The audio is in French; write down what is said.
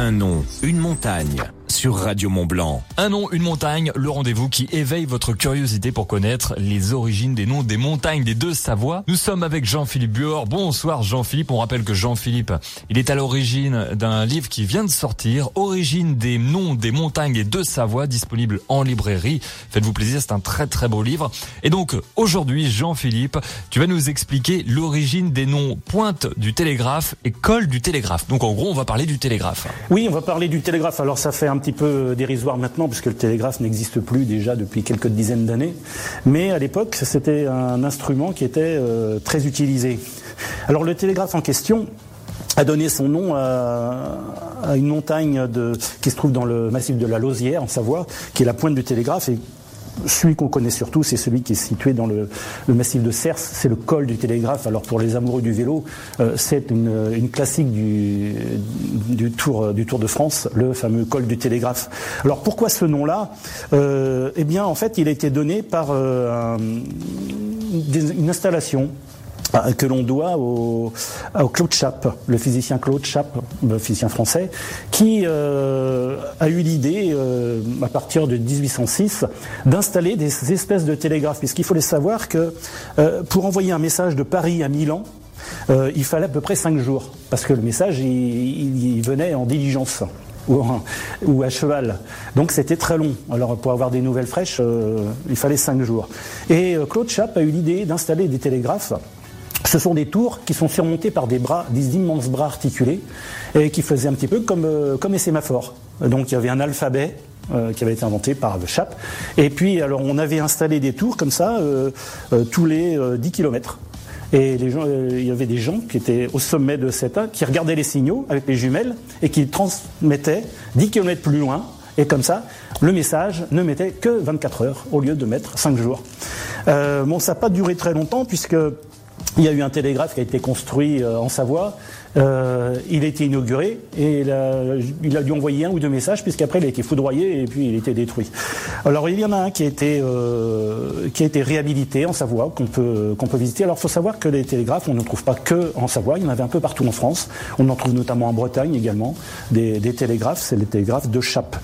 Un nom, une montagne sur Radio Mont Blanc. Un nom, une montagne, le rendez-vous qui éveille votre curiosité pour connaître les origines des noms des montagnes des deux Savoies. Nous sommes avec Jean-Philippe Buor. Bonsoir Jean-Philippe. On rappelle que Jean-Philippe, il est à l'origine d'un livre qui vient de sortir, Origine des noms des montagnes des deux Savoies, disponible en librairie. Faites-vous plaisir, c'est un très très beau livre. Et donc aujourd'hui, Jean-Philippe, tu vas nous expliquer l'origine des noms pointe du télégraphe et col du télégraphe. Donc en gros, on va parler du télégraphe. Oui, on va parler du télégraphe. Alors ça fait un petit peu dérisoire maintenant, puisque le télégraphe n'existe plus déjà depuis quelques dizaines d'années. Mais à l'époque, c'était un instrument qui était euh, très utilisé. Alors le télégraphe en question a donné son nom à, une montagne qui se trouve dans le massif de la Lausière, en Savoie, qui est la pointe du télégraphe et celui qu'on connaît surtout, c'est celui qui est situé dans le, le massif de Cers, c'est le col du télégraphe. Alors pour les amoureux du vélo, euh, c'est une, une, classique du, du, tour, du Tour de France, le fameux col du télégraphe. Alors pourquoi ce nom-là? Euh, Eh bien en fait, il a été donné par euh, un, une installation que l'on doit au, au, Claude Chappe, le physicien Claude Chappe, le physicien français, qui euh, a eu l'idée, euh, à partir de 1806, d'installer des espèces de télégraphes. Puisqu'il faut savoir que euh, pour envoyer un message de Paris à Milan, il fallait à peu près cinq jours, parce que le message, il, venait en diligence. Ou, à cheval. Donc c'était très long. Alors pour avoir des nouvelles fraîches, il fallait cinq jours. Et Claude Chappe a eu l'idée d'installer des télégraphes ce sont des tours qui sont surmontées par des bras, des immenses bras articulés, et qui faisaient un petit peu comme, euh, comme les sémaphores. Donc il y avait un alphabet euh, qui avait été inventé par le Chappe. Et puis alors on avait installé des tours comme ça euh, euh tous les 10 kilomètres. Et les gens, il y avait des gens qui étaient au sommet de cette qui regardaient les signaux avec les jumelles et qui transmettaient 10 kilomètres plus loin. Et comme ça, le message ne mettait que 24 heures au lieu de mettre 5 jours. Euh, bon, ça n'a pas duré très longtemps puisque il y a eu un télégraphe qui a été construit euh, en Savoie. Euh, il a été inauguré et il a, il dû envoyer un ou deux messages puisqu'après il a été foudroyé et puis il a été détruit. Alors il y en a un qui a été, euh, réhabilité en Savoie qu'on peut, visiter. Alors il faut savoir que les télégraphes on ne trouve pas que en Savoie, il y en avait un peu partout en France. On en trouve notamment en Bretagne également des, des télégraphes, c'est les télégraphes de Chappe.